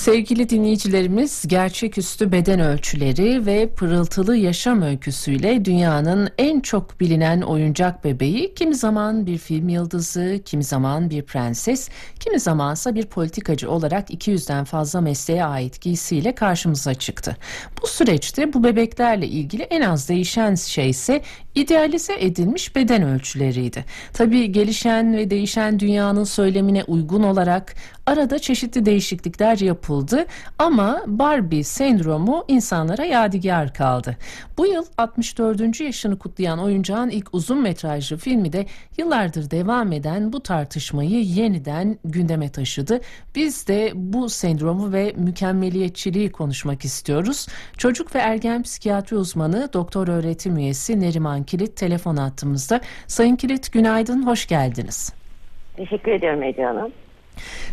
Sevgili dinleyicilerimiz, gerçeküstü beden ölçüleri ve pırıltılı yaşam öyküsüyle dünyanın en çok bilinen oyuncak bebeği, kimi zaman bir film yıldızı, kimi zaman bir prenses, kimi zamansa bir politikacı olarak 200'den fazla mesleğe ait giysiyle karşımıza çıktı. Bu süreçte bu bebeklerle ilgili en az değişen şey ise idealize edilmiş beden ölçüleriydi. Tabii gelişen ve değişen dünyanın söylemine uygun olarak arada çeşitli değişiklikler yapıldı ama Barbie sendromu insanlara yadigar kaldı. Bu yıl 64. yaşını kutlayan oyuncağın ilk uzun metrajlı filmi de yıllardır devam eden bu tartışmayı yeniden gündeme taşıdı. Biz de bu sendromu ve mükemmeliyetçiliği konuşmak istiyoruz. Çocuk ve ergen psikiyatri uzmanı doktor öğretim üyesi Neriman Kilit telefon attığımızda. Sayın Kilit günaydın, hoş geldiniz. Teşekkür ediyorum Ece Hanım.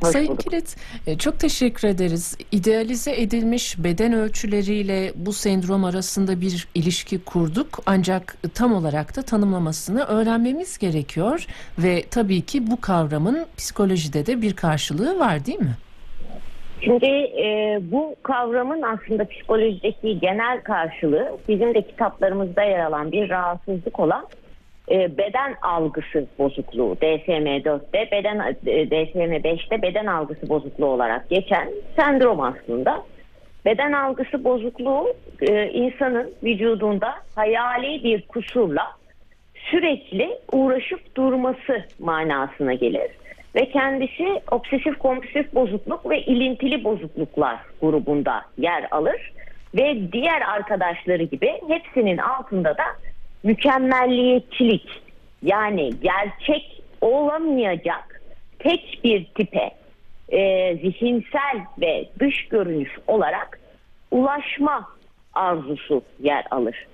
Hoş Sayın bulduk. Kilit, e, çok teşekkür ederiz. İdealize edilmiş beden ölçüleriyle bu sendrom arasında bir ilişki kurduk. Ancak tam olarak da tanımlamasını öğrenmemiz gerekiyor. Ve tabii ki bu kavramın psikolojide de bir karşılığı var değil mi? Şimdi e, bu kavramın aslında psikolojideki genel karşılığı bizim de kitaplarımızda yer alan bir rahatsızlık olan e, beden algısı bozukluğu DSM-4'te beden e, DSM-5'te beden algısı bozukluğu olarak geçen sendrom aslında. Beden algısı bozukluğu e, insanın vücudunda hayali bir kusurla sürekli uğraşıp durması manasına gelir ve kendisi obsesif kompulsif bozukluk ve ilintili bozukluklar grubunda yer alır ve diğer arkadaşları gibi hepsinin altında da mükemmelliyetçilik yani gerçek olamayacak tek bir tipe e, zihinsel ve dış görünüş olarak ulaşma arzusu yer alır.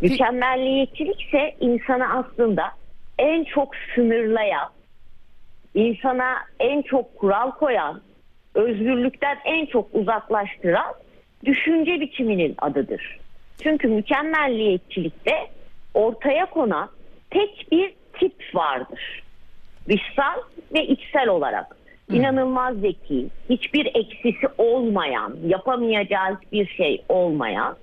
Mükemmelliyetçilik ise insanı aslında en çok sınırlayan, insana en çok kural koyan, özgürlükten en çok uzaklaştıran düşünce biçiminin adıdır. Çünkü mükemmelliyetçilikte ortaya konan tek bir tip vardır. Dışsal ve içsel olarak. inanılmaz zeki, hiçbir eksisi olmayan, yapamayacağı bir şey olmayan,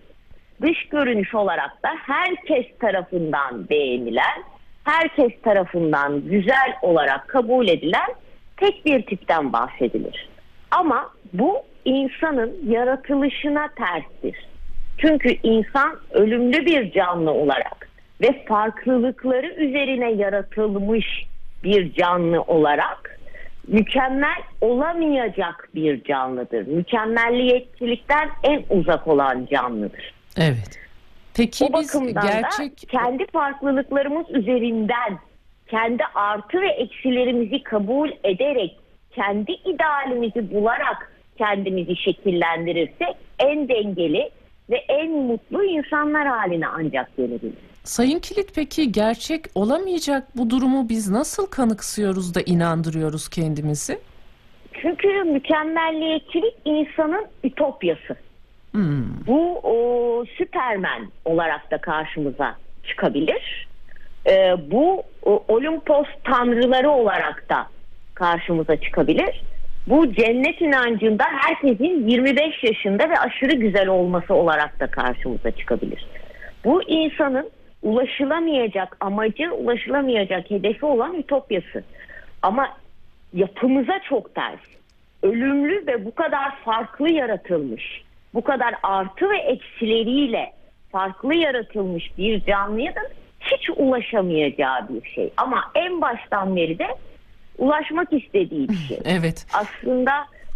dış görünüş olarak da herkes tarafından beğenilen, herkes tarafından güzel olarak kabul edilen tek bir tipten bahsedilir. Ama bu insanın yaratılışına terstir. Çünkü insan ölümlü bir canlı olarak ve farklılıkları üzerine yaratılmış bir canlı olarak mükemmel olamayacak bir canlıdır. Mükemmelliyetçilikten en uzak olan canlıdır. Evet. Peki o biz gerçek... kendi farklılıklarımız üzerinden kendi artı ve eksilerimizi kabul ederek kendi idealimizi bularak kendimizi şekillendirirsek en dengeli ve en mutlu insanlar haline ancak gelebiliriz. Sayın Kilit peki gerçek olamayacak bu durumu biz nasıl kanıksıyoruz da inandırıyoruz kendimizi? Çünkü mükemmelliyetçilik insanın ütopyası. Hmm. Bu o, Süpermen olarak da karşımıza çıkabilir. Ee, bu o, Olimpos tanrıları olarak da karşımıza çıkabilir. Bu cennet inancında herkesin 25 yaşında ve aşırı güzel olması olarak da karşımıza çıkabilir. Bu insanın ulaşılamayacak amacı, ulaşılamayacak hedefi olan ütopyası. Ama yapımıza çok ters. Ölümlü ve bu kadar farklı yaratılmış, bu kadar artı ve eksileriyle farklı yaratılmış bir canlıya da hiç ulaşamayacağı bir şey. Ama en baştan beri de ulaşmak istediği bir şey. Evet. Aslında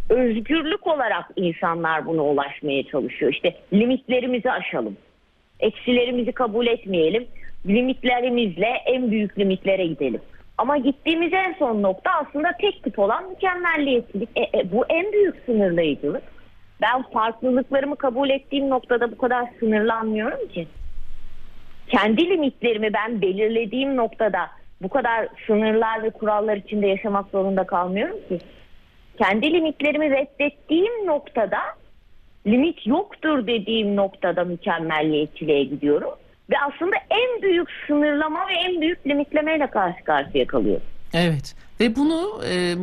özgürlük olarak insanlar buna ulaşmaya çalışıyor. İşte limitlerimizi aşalım eksilerimizi kabul etmeyelim. Limitlerimizle en büyük limitlere gidelim. Ama gittiğimiz en son nokta aslında tek tip olan mükemmelliyetçilik. E, e, bu en büyük sınırlayıcılık. Ben farklılıklarımı kabul ettiğim noktada bu kadar sınırlanmıyorum ki. Kendi limitlerimi ben belirlediğim noktada bu kadar sınırlar ve kurallar içinde yaşamak zorunda kalmıyorum ki. Kendi limitlerimi reddettiğim noktada limit yoktur dediğim noktada mükemmelliyetçiliğe gidiyorum. Ve aslında en büyük sınırlama ve en büyük limitlemeyle karşı karşıya kalıyorum. Evet ve bunu e,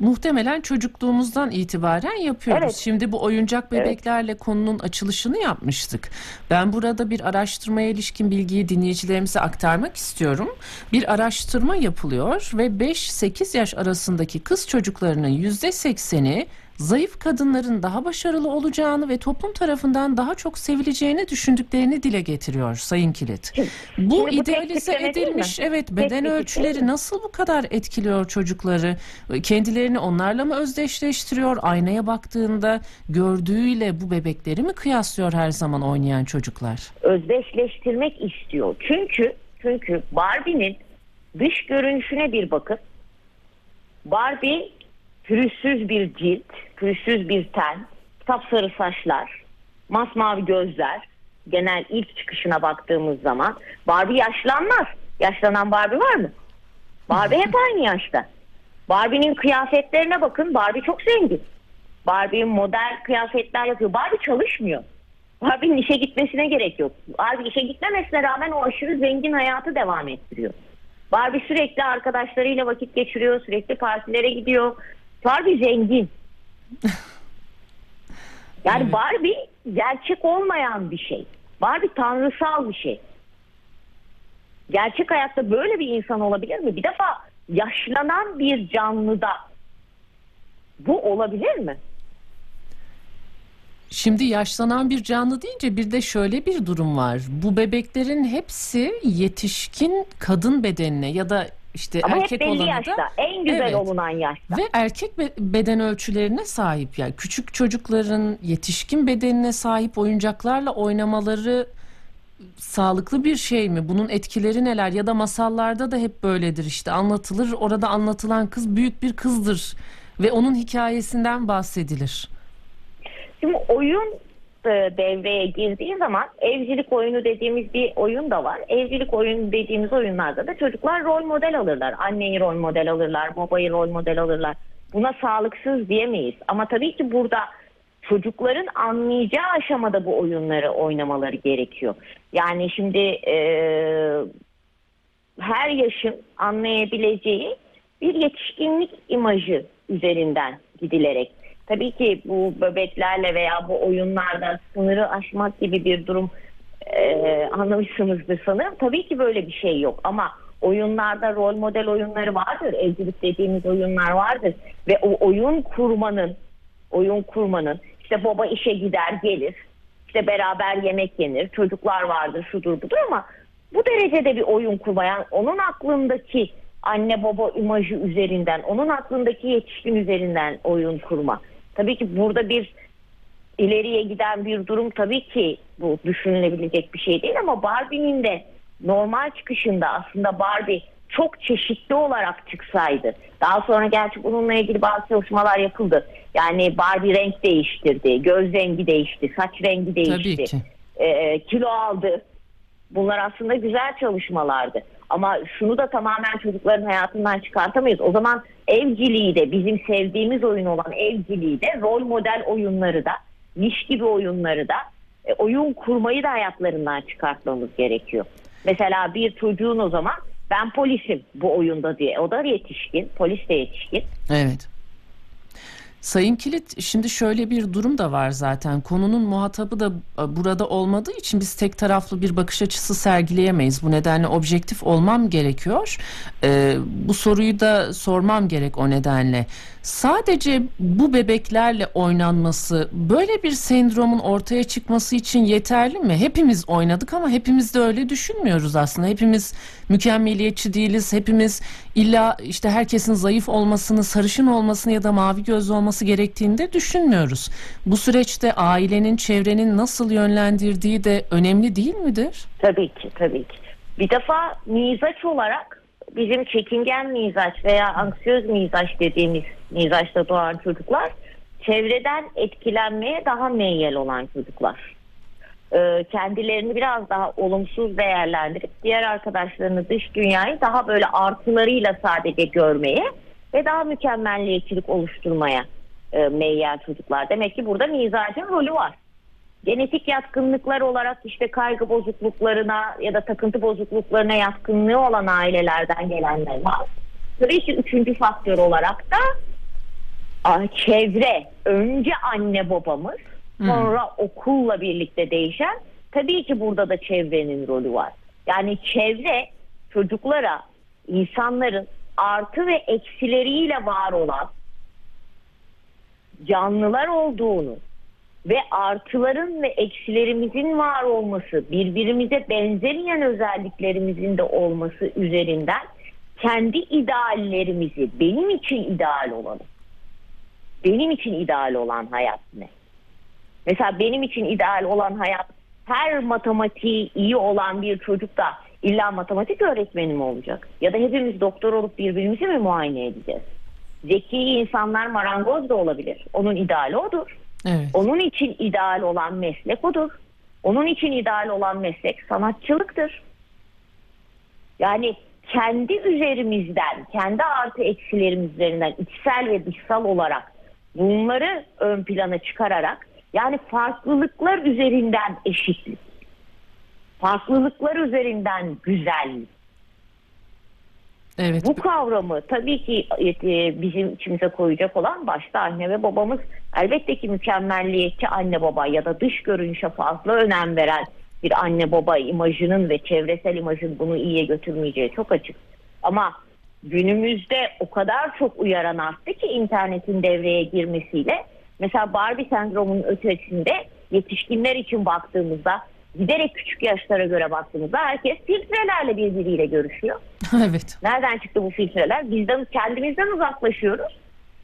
muhtemelen çocukluğumuzdan itibaren yapıyoruz. Evet. Şimdi bu oyuncak bebeklerle konunun açılışını yapmıştık. Ben burada bir araştırmaya ilişkin bilgiyi dinleyicilerimize aktarmak istiyorum. Bir araştırma yapılıyor ve 5-8 yaş arasındaki kız çocuklarının %80'i zayıf kadınların daha başarılı olacağını ve toplum tarafından daha çok sevileceğini düşündüklerini dile getiriyor Sayın Kilit. Bu Şimdi bu idealize edilmiş evet beden değil ölçüleri mi? nasıl bu kadar etkiliyor çocukları? Kendilerini onlarla mı özdeşleştiriyor? Aynaya baktığında gördüğüyle bu bebekleri mi kıyaslıyor her zaman oynayan çocuklar? özdeşleştirmek istiyor. Çünkü çünkü Barbie'nin dış görünüşüne bir bakın. Barbie pürüzsüz bir cilt, pürüzsüz bir ten, sapsarı saçlar, masmavi gözler. Genel ilk çıkışına baktığımız zaman Barbie yaşlanmaz. Yaşlanan Barbie var mı? Barbie hep aynı yaşta. Barbie'nin kıyafetlerine bakın. Barbie çok zengin. Barbie model kıyafetler yapıyor. Barbie çalışmıyor. Barbie'nin işe gitmesine gerek yok. Barbie işe gitmemesine rağmen o aşırı zengin hayatı devam ettiriyor. Barbie sürekli arkadaşlarıyla vakit geçiriyor. Sürekli partilere gidiyor. Barbie zengin. Yani Evet. Barbie gerçek olmayan bir şey. Barbie tanrısal bir şey. Gerçek hayatta böyle bir insan olabilir mi? Bir defa yaşlanan bir canlıda bu olabilir mi? Şimdi yaşlanan bir canlı deyince bir de şöyle bir durum var. Bu bebeklerin hepsi yetişkin kadın bedenine ya da işte Ama erkek hep belli olanı yaşta. da En güzel Evet. olunan yaşta. Ve erkek be- beden ölçülerine sahip yani küçük çocukların yetişkin bedenine sahip oyuncaklarla oynamaları sağlıklı bir şey mi? Bunun etkileri neler? Ya da masallarda da hep böyledir işte anlatılır. Orada anlatılan kız büyük bir kızdır ve onun hikayesinden bahsedilir. Şimdi oyun e, devreye girdiği zaman evcilik oyunu dediğimiz bir oyun da var. Evcilik oyunu dediğimiz oyunlarda da çocuklar rol model alırlar. Anneyi rol model alırlar, babayı rol model alırlar. Buna sağlıksız diyemeyiz. Ama tabii ki burada çocukların anlayacağı aşamada bu oyunları oynamaları gerekiyor. Yani şimdi e, her yaşın anlayabileceği bir yetişkinlik imajı üzerinden gidilerek. Tabii ki bu bebeklerle veya bu oyunlarda sınırı aşmak gibi bir durum e, anlamışsınızdır sanırım. Tabii ki böyle bir şey yok ama oyunlarda rol model oyunları vardır. Evcilik dediğimiz oyunlar vardır. Ve o oyun kurmanın oyun kurmanın işte baba işe gider gelir işte beraber yemek yenir çocuklar vardır şudur budur ama bu derecede bir oyun kurmayan onun aklındaki anne baba imajı üzerinden onun aklındaki yetişkin üzerinden oyun kurma. Tabii ki burada bir ileriye giden bir durum tabii ki bu düşünülebilecek bir şey değil ama Barbie'nin de normal çıkışında aslında Barbie çok çeşitli olarak çıksaydı. Daha sonra gerçi bununla ilgili bazı çalışmalar yapıldı. Yani Barbie renk değiştirdi, göz rengi değişti, saç rengi değişti, ki. e, kilo aldı. Bunlar aslında güzel çalışmalardı. Ama şunu da tamamen çocukların hayatından çıkartamayız. O zaman evciliği de bizim sevdiğimiz oyun olan evciliği de rol model oyunları da niş gibi oyunları da e, oyun kurmayı da hayatlarından çıkartmamız gerekiyor. Mesela bir çocuğun o zaman ben polisim bu oyunda diye. O da yetişkin, polis de yetişkin. Evet. Sayın Kilit şimdi şöyle bir durum da var zaten konunun muhatabı da e, burada olmadığı için biz tek taraflı bir bakış açısı sergileyemeyiz. Bu nedenle objektif olmam gerekiyor. Ee, bu soruyu da sormam gerek o nedenle. Sadece bu bebeklerle oynanması böyle bir sendromun ortaya çıkması için yeterli mi? Hepimiz oynadık ama hepimiz de öyle düşünmüyoruz aslında. Hepimiz mükemmeliyetçi değiliz. Hepimiz illa işte herkesin zayıf olmasını, sarışın olmasını ya da mavi gözlü olması gerektiğini de düşünmüyoruz. Bu süreçte ailenin, çevrenin nasıl yönlendirdiği de önemli değil midir? Tabii ki, tabii ki. Bir defa mizaç olarak bizim çekingen mizaç veya anksiyöz mizaç dediğimiz mizaçta doğan çocuklar çevreden etkilenmeye daha meyyal olan çocuklar. Ee, kendilerini biraz daha olumsuz değerlendirip diğer arkadaşlarını dış dünyayı daha böyle artılarıyla sadece görmeye ve daha mükemmelliyetçilik oluşturmaya e, meyyal çocuklar. Demek ki burada mizacın rolü var genetik yatkınlıklar olarak işte kaygı bozukluklarına ya da takıntı bozukluklarına yatkınlığı olan ailelerden gelenler var. Tabii ki üçüncü faktör olarak da çevre. Önce anne babamız sonra hmm. okulla birlikte değişen tabii ki burada da çevrenin rolü var. Yani çevre çocuklara insanların artı ve eksileriyle var olan canlılar olduğunu ve artıların ve eksilerimizin var olması, birbirimize benzemeyen özelliklerimizin de olması üzerinden kendi ideallerimizi, benim için ideal olanı, benim için ideal olan hayat ne? Mesela benim için ideal olan hayat her matematiği iyi olan bir çocuk da illa matematik öğretmeni mi olacak? Ya da hepimiz doktor olup birbirimizi mi muayene edeceğiz? Zeki insanlar marangoz da olabilir. Onun ideali odur. Evet. Onun için ideal olan meslek odur. Onun için ideal olan meslek sanatçılıktır. Yani kendi üzerimizden, kendi artı eksilerimiz üzerinden içsel ve dışsal olarak bunları ön plana çıkararak yani farklılıklar üzerinden eşitlik, farklılıklar üzerinden güzellik, Evet. Bu kavramı tabii ki e, bizim içimize koyacak olan başta anne ve babamız elbette ki mükemmelliyetçi anne baba ya da dış görünüşe fazla önem veren bir anne baba imajının ve çevresel imajın bunu iyiye götürmeyeceği çok açık. Ama günümüzde o kadar çok uyaran arttı ki internetin devreye girmesiyle mesela Barbie sendromunun ötesinde yetişkinler için baktığımızda giderek küçük yaşlara göre baktığımızda herkes filtrelerle birbiriyle görüşüyor. evet. Nereden çıktı bu filtreler? Bizden kendimizden uzaklaşıyoruz.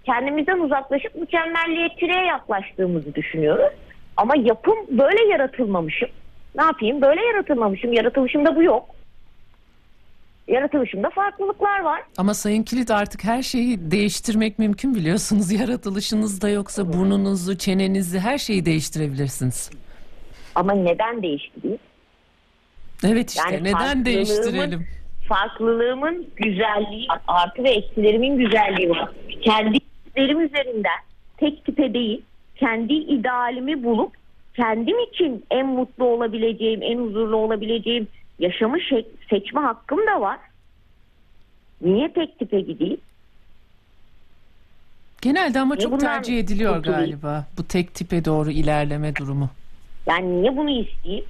Kendimizden uzaklaşıp mükemmelliyetçiliğe yaklaştığımızı düşünüyoruz. Ama yapım böyle yaratılmamışım. Ne yapayım? Böyle yaratılmamışım. Yaratılışımda bu yok. Yaratılışımda farklılıklar var. Ama Sayın Kilit artık her şeyi değiştirmek mümkün biliyorsunuz. Yaratılışınızda yoksa burnunuzu, çenenizi her şeyi değiştirebilirsiniz. Ama neden değiştireyim? Evet işte yani neden değiştirelim? Farklılığımın güzelliği, artı ve eksilerimin güzelliği var. Kendi hislerim üzerinden tek tipe değil, kendi idealimi bulup kendim için en mutlu olabileceğim, en huzurlu olabileceğim yaşamı seçme hakkım da var. Niye tek tipe gideyim? Genelde ama çok tercih ediliyor galiba bu tek tipe doğru ilerleme durumu. Yani niye bunu isteyeyim?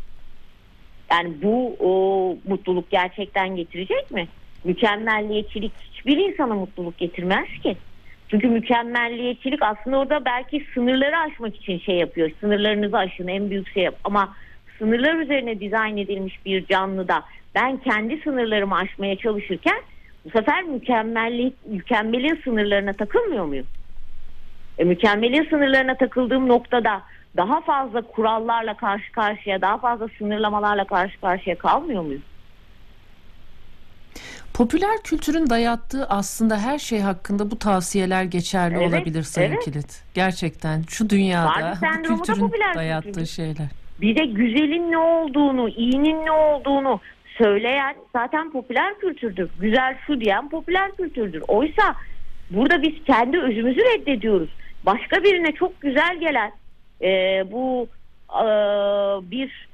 Yani bu o, mutluluk gerçekten getirecek mi? Mükemmelliyetçilik hiçbir insana mutluluk getirmez ki. Çünkü mükemmelliyetçilik aslında orada belki sınırları aşmak için şey yapıyor. Sınırlarınızı aşın en büyük şey yap. Ama sınırlar üzerine dizayn edilmiş bir canlıda ben kendi sınırlarımı aşmaya çalışırken bu sefer mükemmellik, mükemmelin sınırlarına takılmıyor muyum? E, mükemmelin sınırlarına takıldığım noktada daha fazla kurallarla karşı karşıya, daha fazla sınırlamalarla karşı karşıya kalmıyor muyuz? Popüler kültürün dayattığı aslında her şey hakkında bu tavsiyeler geçerli evet, olabilir Sayın evet. Kilit. Gerçekten şu dünyada bu kültürün dayattığı kültür. şeyler. Bir de güzelin ne olduğunu, iyinin ne olduğunu söyleyen zaten popüler kültürdür. Güzel şu diyen popüler kültürdür. Oysa burada biz kendi özümüzü reddediyoruz. Başka birine çok güzel gelen, e, bu e, bir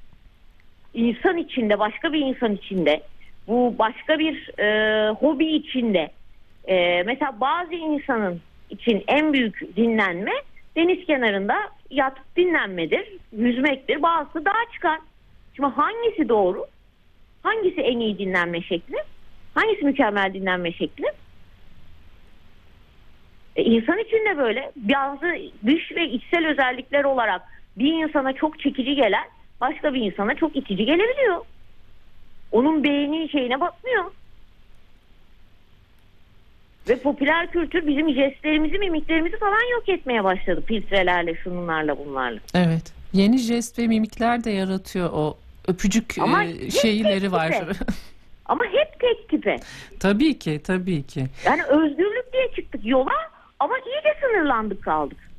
insan içinde başka bir insan içinde bu başka bir e, hobi içinde e, mesela bazı insanın için en büyük dinlenme deniz kenarında yatıp dinlenmedir, yüzmektir. Bazısı dağa çıkar. Şimdi hangisi doğru? Hangisi en iyi dinlenme şekli? Hangisi mükemmel dinlenme şekli? E, insan için de böyle bazı dış ve içsel özellikler olarak bir insana çok çekici gelen başka bir insana çok itici gelebiliyor. Onun beğeni şeyine bakmıyor. Ve popüler kültür bizim jestlerimizi, mimiklerimizi falan yok etmeye başladı filtrelerle, şunlarla, bunlarla. Evet. Yeni jest ve mimikler de yaratıyor o öpücük Ama e, şeyleri var. Ama hep tek tipe. Tabii ki, tabii ki. Yani özgürlük diye çıktık yola ama iyice sınırlandık kaldık.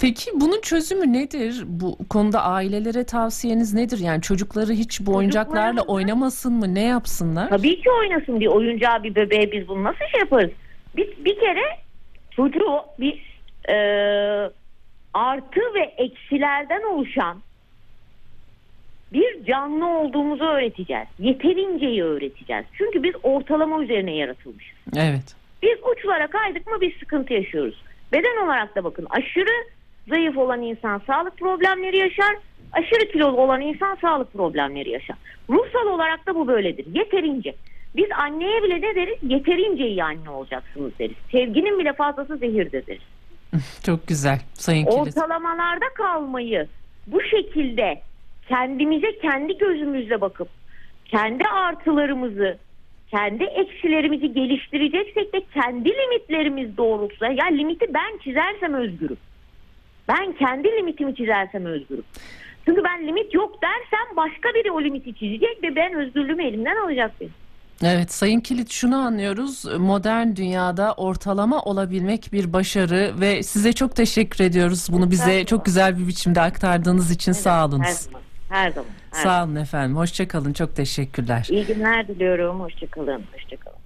Peki bunun çözümü nedir? Bu konuda ailelere tavsiyeniz nedir? Yani çocukları hiç bu oyuncaklarla oynamasın mı? Ne yapsınlar? Tabii ki oynasın bir oyuncağı bir bebeğe biz bunu nasıl şey yaparız? Bir, bir kere çocuğu biz e, artı ve eksilerden oluşan bir canlı olduğumuzu öğreteceğiz. Yeterinceyi öğreteceğiz. Çünkü biz ortalama üzerine yaratılmışız. Evet. Biz uçlara kaydık mı biz sıkıntı yaşıyoruz. Beden olarak da bakın aşırı zayıf olan insan sağlık problemleri yaşar. Aşırı kilolu olan insan sağlık problemleri yaşar. Ruhsal olarak da bu böyledir. Yeterince. Biz anneye bile ne deriz? Yeterince iyi anne olacaksınız deriz. Sevginin bile fazlası zehirdir deriz. Çok güzel. Sayın Kilit. Ortalamalarda kalmayı bu şekilde kendimize kendi gözümüzle bakıp kendi artılarımızı kendi eksilerimizi geliştireceksek de kendi limitlerimiz doğrultusunda ya limiti ben çizersem özgürüm. Ben kendi limitimi çizersem özgürüm. Çünkü ben limit yok dersem başka biri o limiti çizecek ve ben özgürlüğümü elimden alacak benim. Evet Sayın Kilit şunu anlıyoruz. Modern dünyada ortalama olabilmek bir başarı ve size çok teşekkür ediyoruz. Bunu bize çok güzel bir biçimde aktardığınız için sağ Her olunuz. zaman. Her zaman. Her Sağ olun efendim. Hoşça kalın. Çok teşekkürler. İyi günler diliyorum. Hoşçakalın. Hoşçakalın.